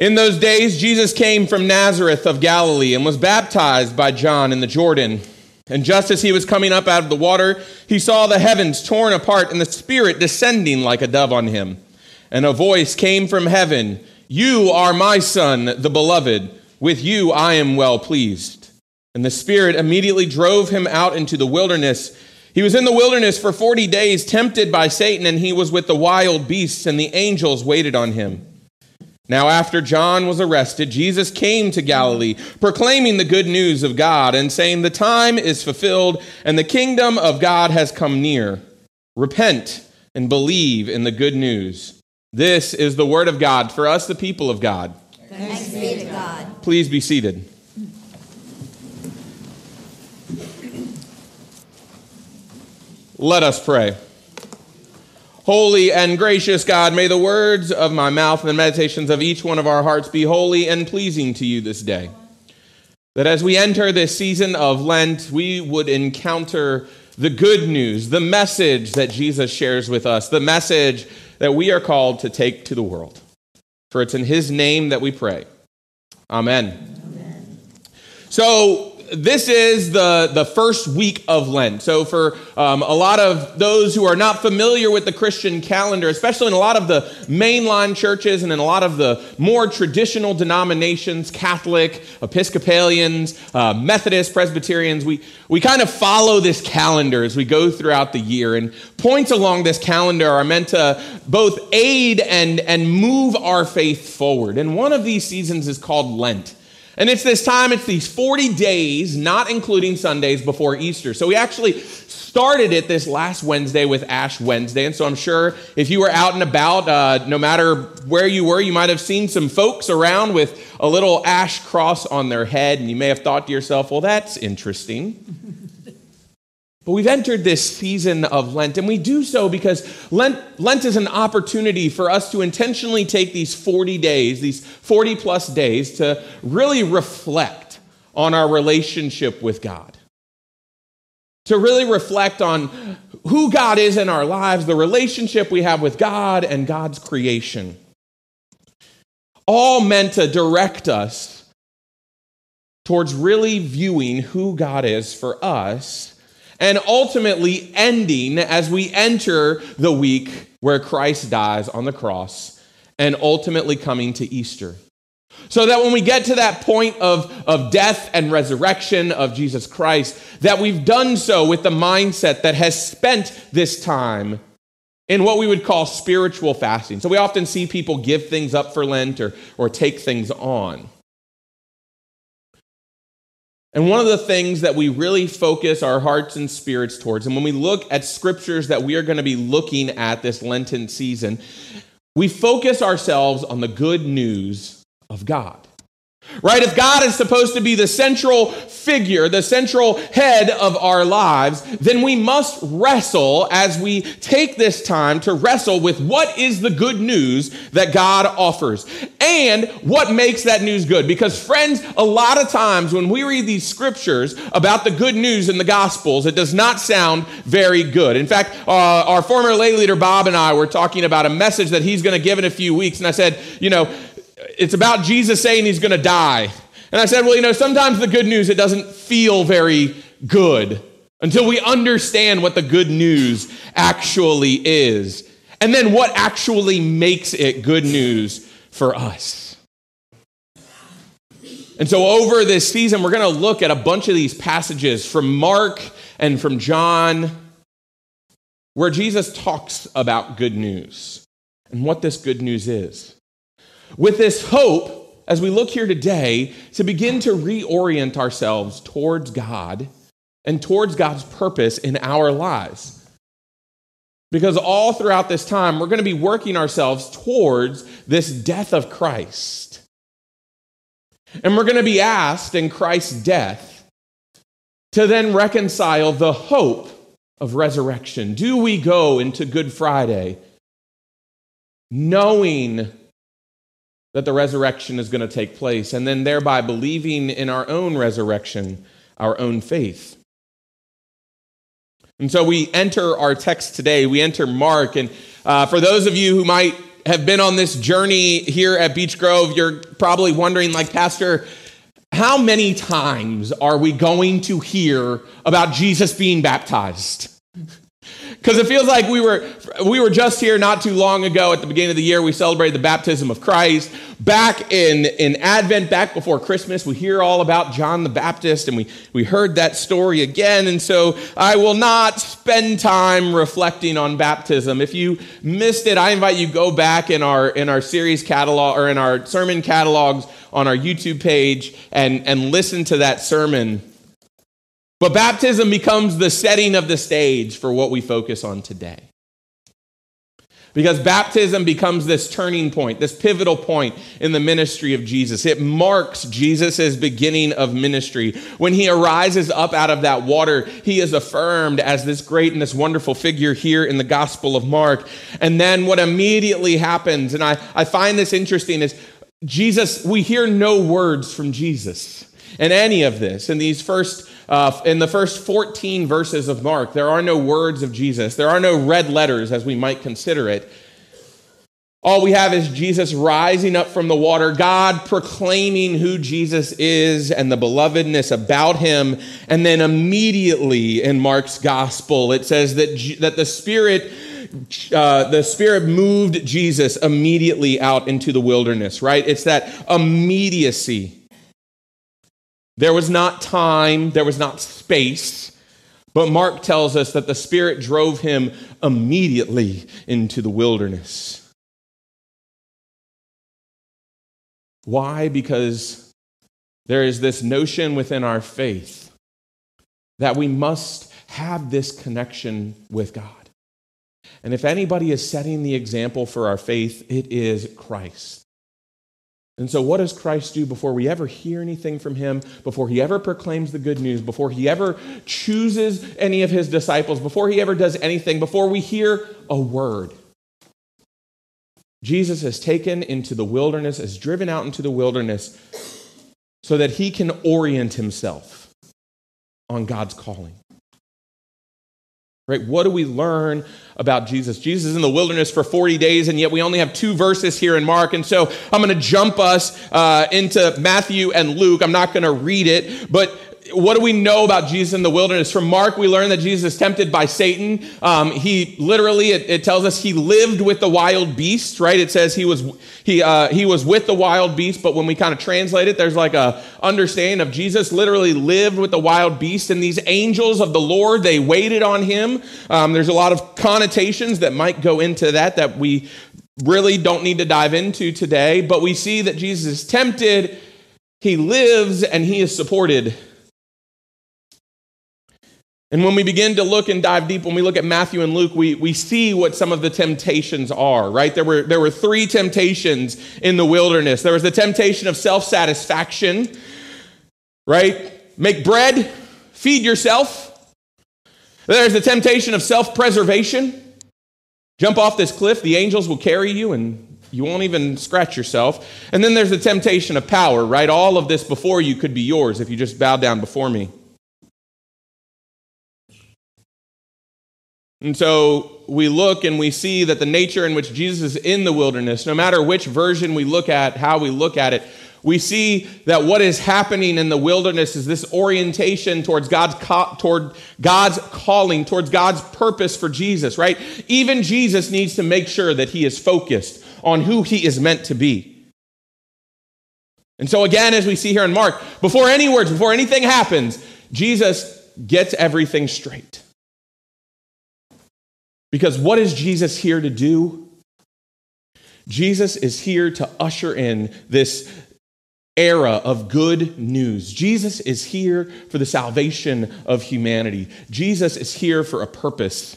In those days, Jesus came from Nazareth of Galilee and was baptized by John in the Jordan. And just as he was coming up out of the water, he saw the heavens torn apart and the Spirit descending like a dove on him. And a voice came from heaven You are my Son, the beloved. With you I am well pleased. And the Spirit immediately drove him out into the wilderness. He was in the wilderness for 40 days, tempted by Satan, and he was with the wild beasts, and the angels waited on him. Now, after John was arrested, Jesus came to Galilee, proclaiming the good news of God and saying, The time is fulfilled and the kingdom of God has come near. Repent and believe in the good news. This is the word of God for us, the people of God. Thanks be to God. Please be seated. Let us pray. Holy and gracious God, may the words of my mouth and the meditations of each one of our hearts be holy and pleasing to you this day. That as we enter this season of Lent, we would encounter the good news, the message that Jesus shares with us, the message that we are called to take to the world. For it's in his name that we pray. Amen. Amen. So, this is the, the first week of Lent. So, for um, a lot of those who are not familiar with the Christian calendar, especially in a lot of the mainline churches and in a lot of the more traditional denominations, Catholic, Episcopalians, uh, Methodist, Presbyterians, we, we kind of follow this calendar as we go throughout the year. And points along this calendar are meant to both aid and, and move our faith forward. And one of these seasons is called Lent. And it's this time, it's these 40 days, not including Sundays before Easter. So we actually started it this last Wednesday with Ash Wednesday. And so I'm sure if you were out and about, uh, no matter where you were, you might have seen some folks around with a little ash cross on their head. And you may have thought to yourself, well, that's interesting. But we've entered this season of Lent, and we do so because Lent, Lent is an opportunity for us to intentionally take these 40 days, these 40 plus days, to really reflect on our relationship with God. To really reflect on who God is in our lives, the relationship we have with God and God's creation. All meant to direct us towards really viewing who God is for us and ultimately ending as we enter the week where Christ dies on the cross and ultimately coming to Easter. So that when we get to that point of, of death and resurrection of Jesus Christ, that we've done so with the mindset that has spent this time in what we would call spiritual fasting. So we often see people give things up for Lent or, or take things on. And one of the things that we really focus our hearts and spirits towards, and when we look at scriptures that we are going to be looking at this Lenten season, we focus ourselves on the good news of God. Right? If God is supposed to be the central figure, the central head of our lives, then we must wrestle as we take this time to wrestle with what is the good news that God offers and what makes that news good. Because, friends, a lot of times when we read these scriptures about the good news in the Gospels, it does not sound very good. In fact, uh, our former lay leader Bob and I were talking about a message that he's going to give in a few weeks, and I said, you know, it's about Jesus saying he's going to die. And I said, well, you know, sometimes the good news, it doesn't feel very good until we understand what the good news actually is. And then what actually makes it good news for us. And so, over this season, we're going to look at a bunch of these passages from Mark and from John where Jesus talks about good news and what this good news is with this hope, as we look here today, to begin to reorient ourselves towards God and towards God's purpose in our lives. Because all throughout this time, we're going to be working ourselves towards this death of Christ. And we're going to be asked in Christ's death to then reconcile the hope of resurrection. Do we go into Good Friday knowing that the resurrection is going to take place, and then thereby believing in our own resurrection, our own faith. And so we enter our text today, we enter Mark. And uh, for those of you who might have been on this journey here at Beech Grove, you're probably wondering, like, Pastor, how many times are we going to hear about Jesus being baptized? Because it feels like we were, we were just here not too long ago at the beginning of the year. We celebrated the baptism of Christ. Back in, in Advent, back before Christmas, we hear all about John the Baptist, and we, we heard that story again. And so I will not spend time reflecting on baptism. If you missed it, I invite you go back in our, in our series catalog or in our sermon catalogs on our YouTube page and, and listen to that sermon but baptism becomes the setting of the stage for what we focus on today. Because baptism becomes this turning point, this pivotal point in the ministry of Jesus. It marks Jesus' beginning of ministry. When he arises up out of that water, he is affirmed as this great and this wonderful figure here in the Gospel of Mark. And then what immediately happens, and I, I find this interesting, is Jesus, we hear no words from Jesus in any of this. In these first uh, in the first 14 verses of Mark, there are no words of Jesus. There are no red letters, as we might consider it. All we have is Jesus rising up from the water, God proclaiming who Jesus is and the belovedness about him. And then immediately in Mark's gospel, it says that, that the Spirit. Uh, the Spirit moved Jesus immediately out into the wilderness, right? It's that immediacy there was not time, there was not space, but Mark tells us that the Spirit drove him immediately into the wilderness. Why? Because there is this notion within our faith that we must have this connection with God. And if anybody is setting the example for our faith, it is Christ. And so, what does Christ do before we ever hear anything from him, before he ever proclaims the good news, before he ever chooses any of his disciples, before he ever does anything, before we hear a word? Jesus is taken into the wilderness, is driven out into the wilderness so that he can orient himself on God's calling. Right? What do we learn about Jesus? Jesus is in the wilderness for 40 days, and yet we only have two verses here in Mark. And so I'm going to jump us uh, into Matthew and Luke. I'm not going to read it, but what do we know about Jesus in the wilderness? From Mark, we learn that Jesus is tempted by Satan. Um, he literally, it, it, tells us he lived with the wild beasts, right? It says he was he uh, he was with the wild beasts, but when we kind of translate it, there's like a understanding of Jesus literally lived with the wild beasts, and these angels of the Lord they waited on him. Um, there's a lot of connotations that might go into that that we really don't need to dive into today, but we see that Jesus is tempted. He lives and he is supported and when we begin to look and dive deep, when we look at Matthew and Luke, we, we see what some of the temptations are, right? There were, there were three temptations in the wilderness. There was the temptation of self satisfaction, right? Make bread, feed yourself. There's the temptation of self preservation. Jump off this cliff, the angels will carry you and you won't even scratch yourself. And then there's the temptation of power, right? All of this before you could be yours if you just bow down before me. And so we look and we see that the nature in which Jesus is in the wilderness, no matter which version we look at, how we look at it, we see that what is happening in the wilderness is this orientation towards God's co- toward God's calling, towards God's purpose for Jesus, right? Even Jesus needs to make sure that he is focused on who he is meant to be. And so again, as we see here in Mark, before any words, before anything happens, Jesus gets everything straight. Because what is Jesus here to do? Jesus is here to usher in this era of good news. Jesus is here for the salvation of humanity. Jesus is here for a purpose.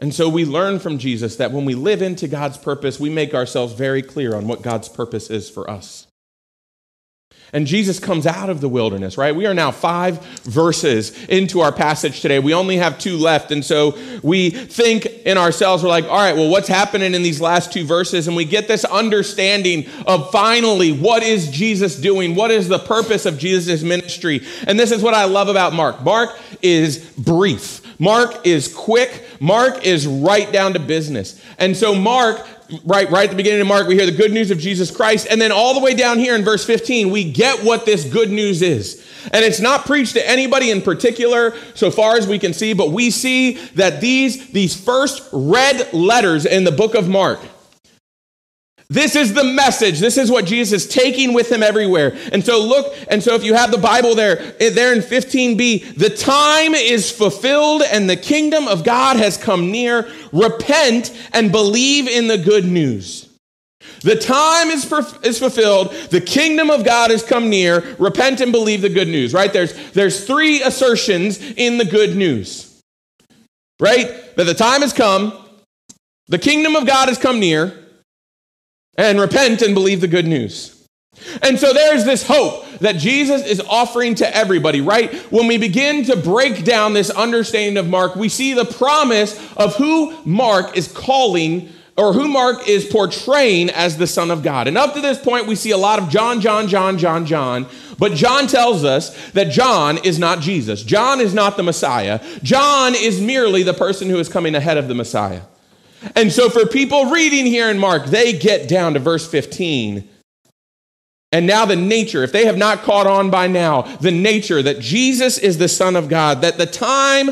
And so we learn from Jesus that when we live into God's purpose, we make ourselves very clear on what God's purpose is for us. And Jesus comes out of the wilderness, right? We are now five verses into our passage today. We only have two left. And so we think in ourselves, we're like, all right, well, what's happening in these last two verses? And we get this understanding of finally what is Jesus doing? What is the purpose of Jesus' ministry? And this is what I love about Mark. Mark is brief. Mark is quick. Mark is right down to business. And so Mark right, right at the beginning of Mark, we hear the good news of Jesus Christ. And then all the way down here in verse 15, we get what this good news is. And it's not preached to anybody in particular, so far as we can see, but we see that these, these first red letters in the book of Mark, this is the message. This is what Jesus is taking with him everywhere. And so look, and so if you have the Bible there, eh, there in 15b, the time is fulfilled and the kingdom of God has come near. Repent and believe in the good news. The time is, is fulfilled. The kingdom of God has come near. Repent and believe the good news, right? There's, there's three assertions in the good news, right? That the time has come. The kingdom of God has come near and repent and believe the good news. And so there's this hope that Jesus is offering to everybody, right? When we begin to break down this understanding of Mark, we see the promise of who Mark is calling or who Mark is portraying as the Son of God. And up to this point, we see a lot of John, John, John, John, John. But John tells us that John is not Jesus. John is not the Messiah. John is merely the person who is coming ahead of the Messiah. And so for people reading here in Mark, they get down to verse 15. And now the nature, if they have not caught on by now, the nature that Jesus is the Son of God, that the time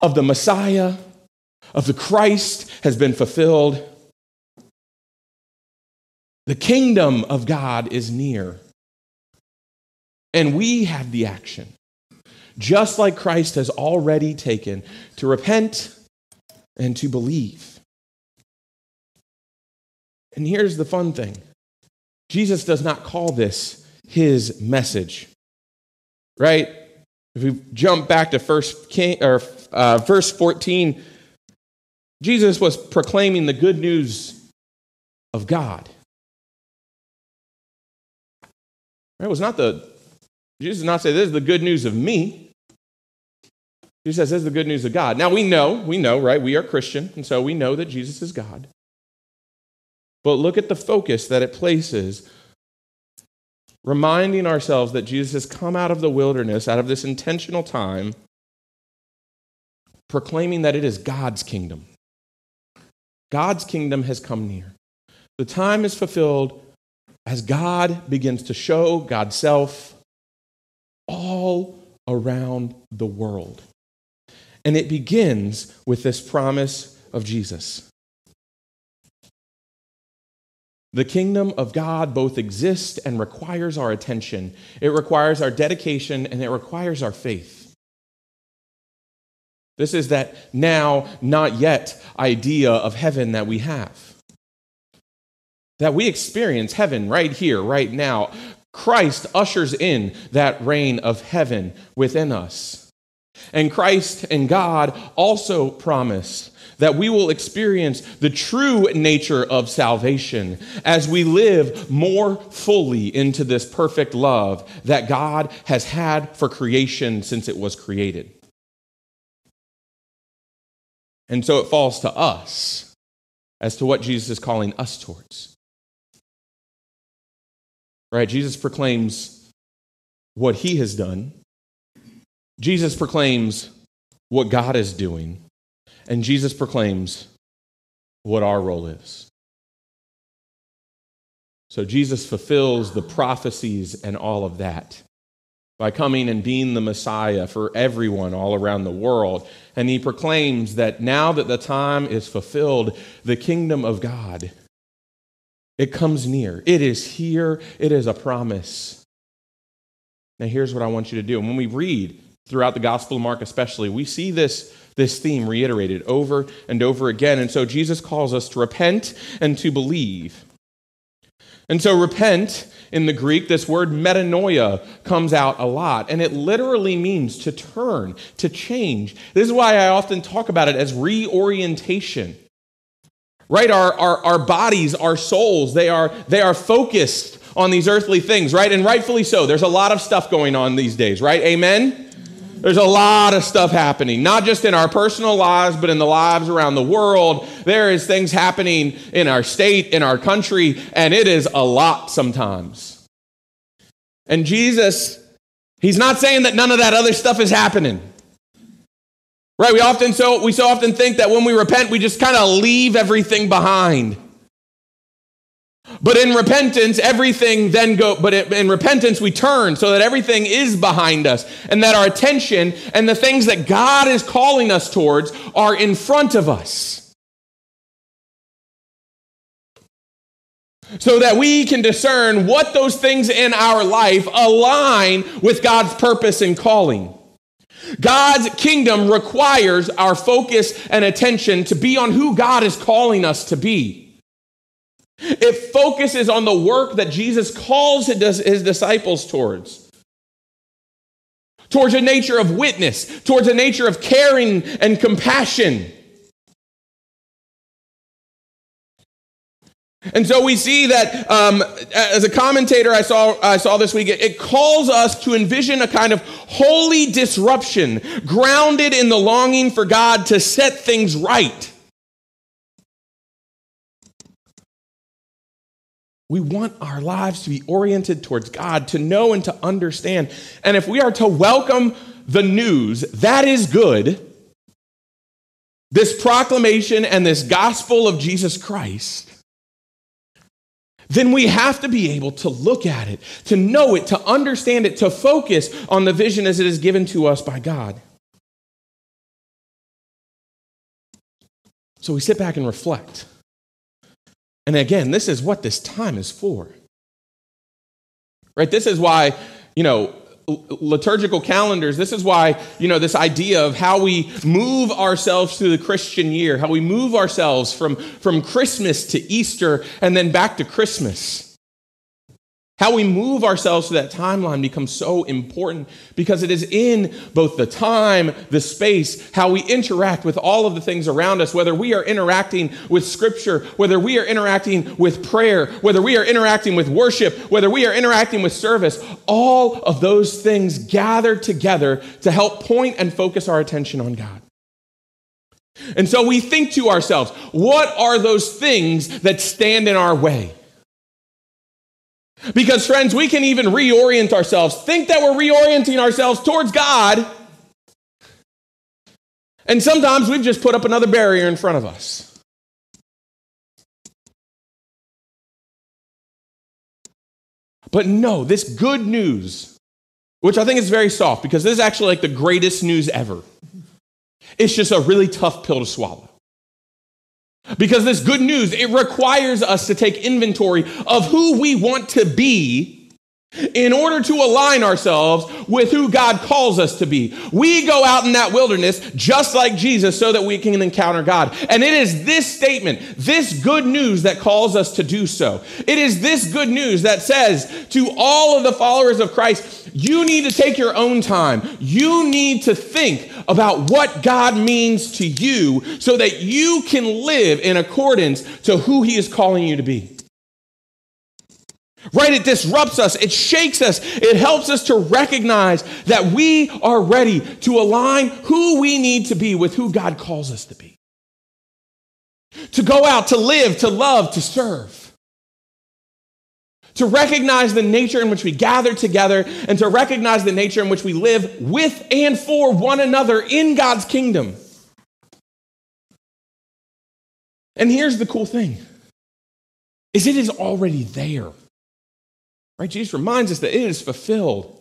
of the Messiah, of the Christ has been fulfilled. The kingdom of God is near. And we have the action, just like Christ has already taken, to repent and to believe. And here's the fun thing Jesus does not call this his message, right? If we jump back to first King or uh, verse 14, Jesus was proclaiming the good news of God. It was not the Jesus did not say this is the good news of me. Jesus says this is the good news of God. Now we know, we know, right? We are Christian, and so we know that Jesus is God. But look at the focus that it places, reminding ourselves that Jesus has come out of the wilderness, out of this intentional time, proclaiming that it is God's kingdom. God's kingdom has come near. The time is fulfilled as God begins to show God's self all around the world. And it begins with this promise of Jesus. The kingdom of God both exists and requires our attention. It requires our dedication and it requires our faith. This is that now, not yet idea of heaven that we have. That we experience heaven right here, right now. Christ ushers in that reign of heaven within us. And Christ and God also promise that we will experience the true nature of salvation as we live more fully into this perfect love that God has had for creation since it was created. And so it falls to us as to what Jesus is calling us towards. Right? Jesus proclaims what he has done. Jesus proclaims what God is doing. And Jesus proclaims what our role is. So Jesus fulfills the prophecies and all of that by coming and being the Messiah for everyone all around the world. And he proclaims that now that the time is fulfilled, the kingdom of God it comes near. It is here. It is a promise. Now here's what I want you to do. when we read throughout the Gospel of Mark especially, we see this this theme reiterated over and over again. And so Jesus calls us to repent and to believe. And so, repent in the Greek, this word metanoia comes out a lot, and it literally means to turn, to change. This is why I often talk about it as reorientation. Right? Our, our, our bodies, our souls, they are, they are focused on these earthly things, right? And rightfully so. There's a lot of stuff going on these days, right? Amen? There's a lot of stuff happening, not just in our personal lives, but in the lives around the world. There is things happening in our state, in our country, and it is a lot sometimes. And Jesus, he's not saying that none of that other stuff is happening. Right? We often so we so often think that when we repent, we just kind of leave everything behind. But in repentance, everything then go, but in repentance, we turn so that everything is behind us and that our attention and the things that God is calling us towards are in front of us. So that we can discern what those things in our life align with God's purpose and calling. God's kingdom requires our focus and attention to be on who God is calling us to be. It focuses on the work that Jesus calls his disciples towards. Towards a nature of witness, towards a nature of caring and compassion. And so we see that um, as a commentator I saw, I saw this week, it calls us to envision a kind of holy disruption grounded in the longing for God to set things right. We want our lives to be oriented towards God, to know and to understand. And if we are to welcome the news, that is good. This proclamation and this gospel of Jesus Christ, then we have to be able to look at it, to know it, to understand it, to focus on the vision as it is given to us by God. So we sit back and reflect. And again, this is what this time is for. Right? This is why, you know, liturgical calendars, this is why, you know, this idea of how we move ourselves through the Christian year, how we move ourselves from, from Christmas to Easter and then back to Christmas. How we move ourselves to that timeline becomes so important because it is in both the time, the space, how we interact with all of the things around us, whether we are interacting with Scripture, whether we are interacting with prayer, whether we are interacting with worship, whether we are interacting with service, all of those things gather together to help point and focus our attention on God. And so we think to ourselves, what are those things that stand in our way? Because, friends, we can even reorient ourselves, think that we're reorienting ourselves towards God. And sometimes we've just put up another barrier in front of us. But no, this good news, which I think is very soft because this is actually like the greatest news ever, it's just a really tough pill to swallow. Because this good news, it requires us to take inventory of who we want to be in order to align ourselves with who God calls us to be. We go out in that wilderness just like Jesus so that we can encounter God. And it is this statement, this good news that calls us to do so. It is this good news that says to all of the followers of Christ, you need to take your own time. You need to think about what God means to you so that you can live in accordance to who he is calling you to be. Right? It disrupts us, it shakes us, it helps us to recognize that we are ready to align who we need to be with who God calls us to be. To go out, to live, to love, to serve. To recognize the nature in which we gather together and to recognize the nature in which we live with and for one another in God's kingdom. And here's the cool thing is it is already there. Right? Jesus reminds us that it is fulfilled.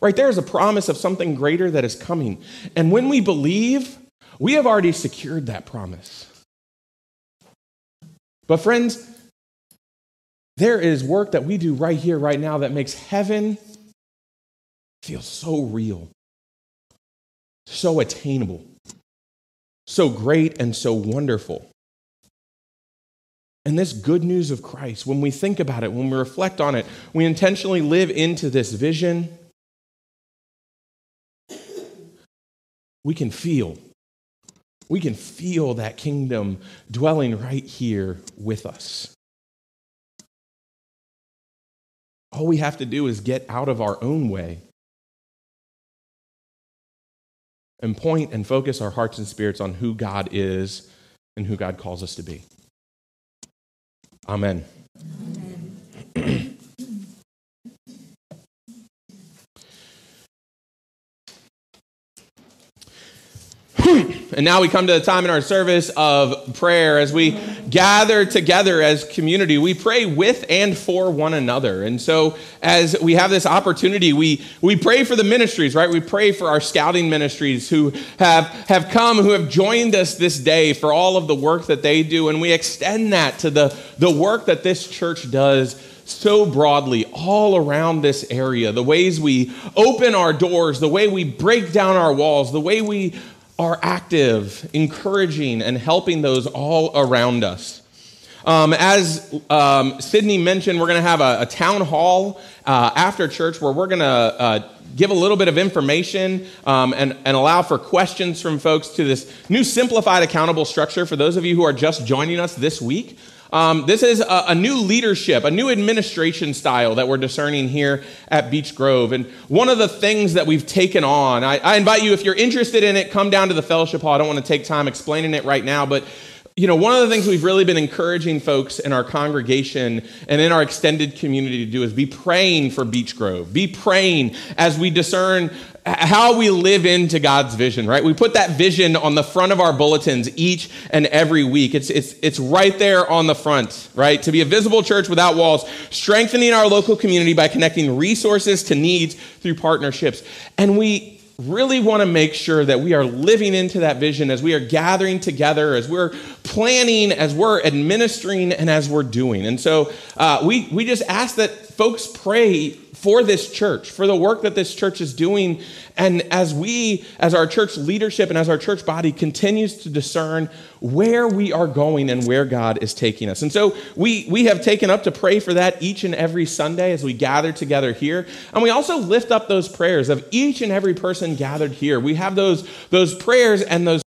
Right? There is a promise of something greater that is coming. And when we believe, we have already secured that promise. But, friends, there is work that we do right here, right now, that makes heaven feel so real, so attainable, so great, and so wonderful. And this good news of Christ, when we think about it, when we reflect on it, we intentionally live into this vision, we can feel. We can feel that kingdom dwelling right here with us. All we have to do is get out of our own way and point and focus our hearts and spirits on who God is and who God calls us to be. Amen. Amen. And now we come to the time in our service of prayer as we gather together as community. We pray with and for one another. And so as we have this opportunity, we, we pray for the ministries, right? We pray for our scouting ministries who have, have come, who have joined us this day for all of the work that they do. And we extend that to the, the work that this church does so broadly all around this area. The ways we open our doors, the way we break down our walls, the way we are active, encouraging, and helping those all around us. Um, as um, Sydney mentioned, we're going to have a, a, town hall uh, after church where we're going to uh, give a little bit of information um, and, and allow for questions from folks to this new simplified accountable structure for those of you who are just joining us this week. Um, this is a, a, new leadership, a new administration style that we're discerning here at Beech Grove. And one of the things that we've taken on, I, I invite you, if you're interested in it, come down to the fellowship hall. I don't want to take time explaining it right now, but you know, one of the things we've really been encouraging folks in our congregation and in our extended community to do is be praying for Beech Grove. Be praying as we discern how we live into God's vision, right? We put that vision on the front of our bulletins each and every week. It's, it's, it's right there on the front, right? To be a visible church without walls, strengthening our local community by connecting resources to needs through partnerships. And we really want to make sure that we are living into that vision as we are gathering together, as we're planning, as we're administering, and as we're doing. And so uh, we, we just ask that folks pray for this church, for the work that this church is doing. And as we, as our church leadership and as our church body continues to discern where we are going and where God is taking us. And so we, we have taken up to pray for that each and every Sunday as we gather together here. And we also lift up those prayers of each and every person gathered here. We have those, those prayers and those